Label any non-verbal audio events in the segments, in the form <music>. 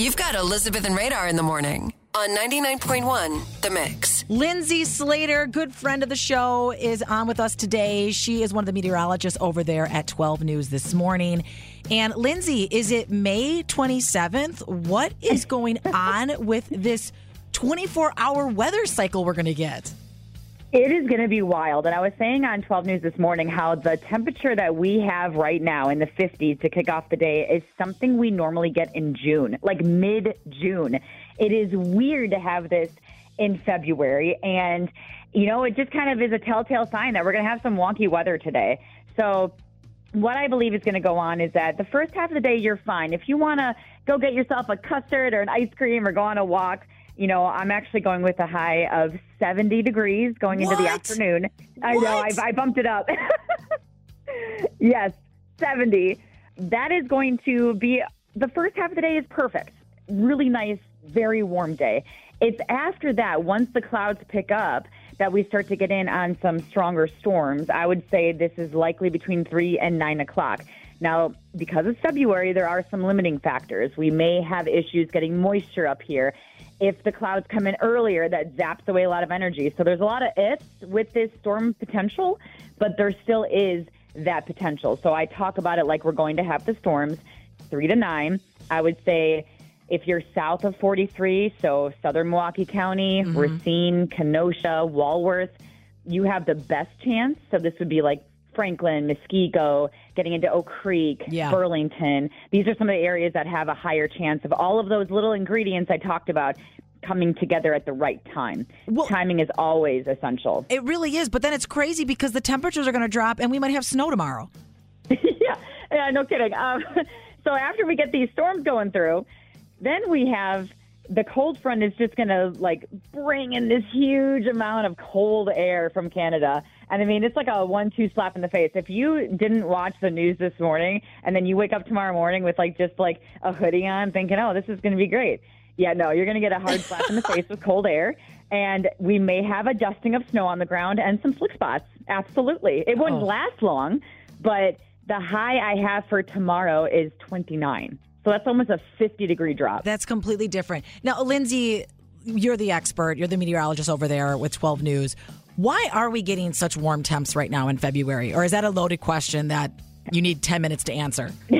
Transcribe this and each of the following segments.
You've got Elizabeth and Radar in the morning on 99.1 The Mix. Lindsey Slater, good friend of the show, is on with us today. She is one of the meteorologists over there at 12 News this morning. And Lindsey, is it May 27th? What is going on with this 24 hour weather cycle we're going to get? It is going to be wild. And I was saying on 12 News this morning how the temperature that we have right now in the 50s to kick off the day is something we normally get in June, like mid June. It is weird to have this in February. And, you know, it just kind of is a telltale sign that we're going to have some wonky weather today. So, what I believe is going to go on is that the first half of the day, you're fine. If you want to go get yourself a custard or an ice cream or go on a walk, you know, I'm actually going with a high of 70 degrees going into the What? afternoon. I know, I, I bumped it up. <laughs> yes, 70. That is going to be the first half of the day is perfect. Really nice, very warm day. It's after that, once the clouds pick up, that we start to get in on some stronger storms. I would say this is likely between 3 and 9 o'clock. Now, because it's February, there are some limiting factors. We may have issues getting moisture up here. If the clouds come in earlier, that zaps away a lot of energy. So there's a lot of ifs with this storm potential, but there still is that potential. So I talk about it like we're going to have the storms, three to nine. I would say if you're south of 43, so southern Milwaukee County, mm-hmm. Racine, Kenosha, Walworth, you have the best chance. So this would be like Franklin, Muskego, getting into Oak Creek, Yeah. Burlington. These are some of the areas that have a higher chance of all of those little ingredients I talked about coming together at the right time. Well- Timing is always essential. <laughs> It really is, but then it's crazy because the temperatures are going to drop and we might have snow tomorrow. yeah, yeah, no kidding. Um, <laughs> so after we get these storms going through, then we have the cold front is just going to like bring in this huge amount of cold air from Canada. And I mean, it's like a one-two slap in the face. If you didn't watch the news this morning and then you wake up tomorrow morning with like just like a hoodie on, thinking, "Oh, this is going to be great." Yeah, no, you're going to get a hard slap in the face with cold air. And we may have a dusting of snow on the ground and some slick spots. Absolutely. It wouldn't Oh. last long, but the high I have for tomorrow is 29. So that's almost a 50 degree drop. That's completely different. Now, Lindsey, you're the expert. You're the meteorologist over there with 12 News. Why are we getting such warm temps right now in February? Or is that a loaded question that you need 10 minutes to answer? <laughs>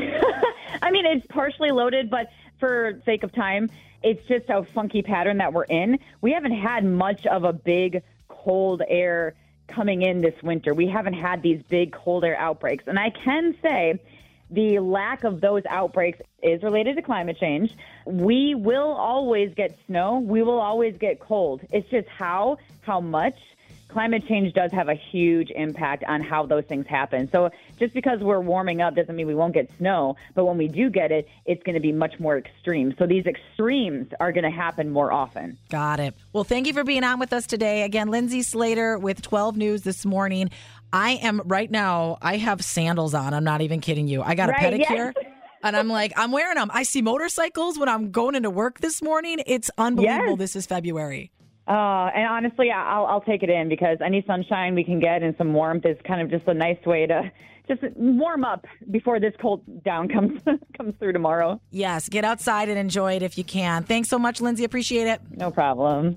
I mean, it's partially loaded, but for sake of time, it's just a funky pattern that we're in. We haven't had much of a big cold air coming in this winter. We haven't had these big cold air outbreaks. And I can say the lack of those outbreaks is related to climate change. We will always get snow. We will always get cold. It's just how, how much climate change does have a huge impact on how those things happen. So just because we're warming up doesn't mean we won't get snow, but when we do get it, it's going to be much more extreme. So these extremes are going to happen more often. Got it. Well, thank you for being on with us today. Again, Lindsey Slater with 12 News this morning. I am right now, I have sandals on. I'm not even kidding you. I got a pedicure. yes. <laughs> And I'm like, I'm wearing them. I see motorcycles when I'm going into work this morning. It's unbelievable. Yes. This is February. Uh, and honestly, I- I'll, I'll take it in because any sunshine we can get and some warmth is kind of just a nice way to just warm up before this cold down comes <laughs> comes through tomorrow. Yes, get outside and enjoy it if you can. Thanks so much, Lindsey. Appreciate it. No problem.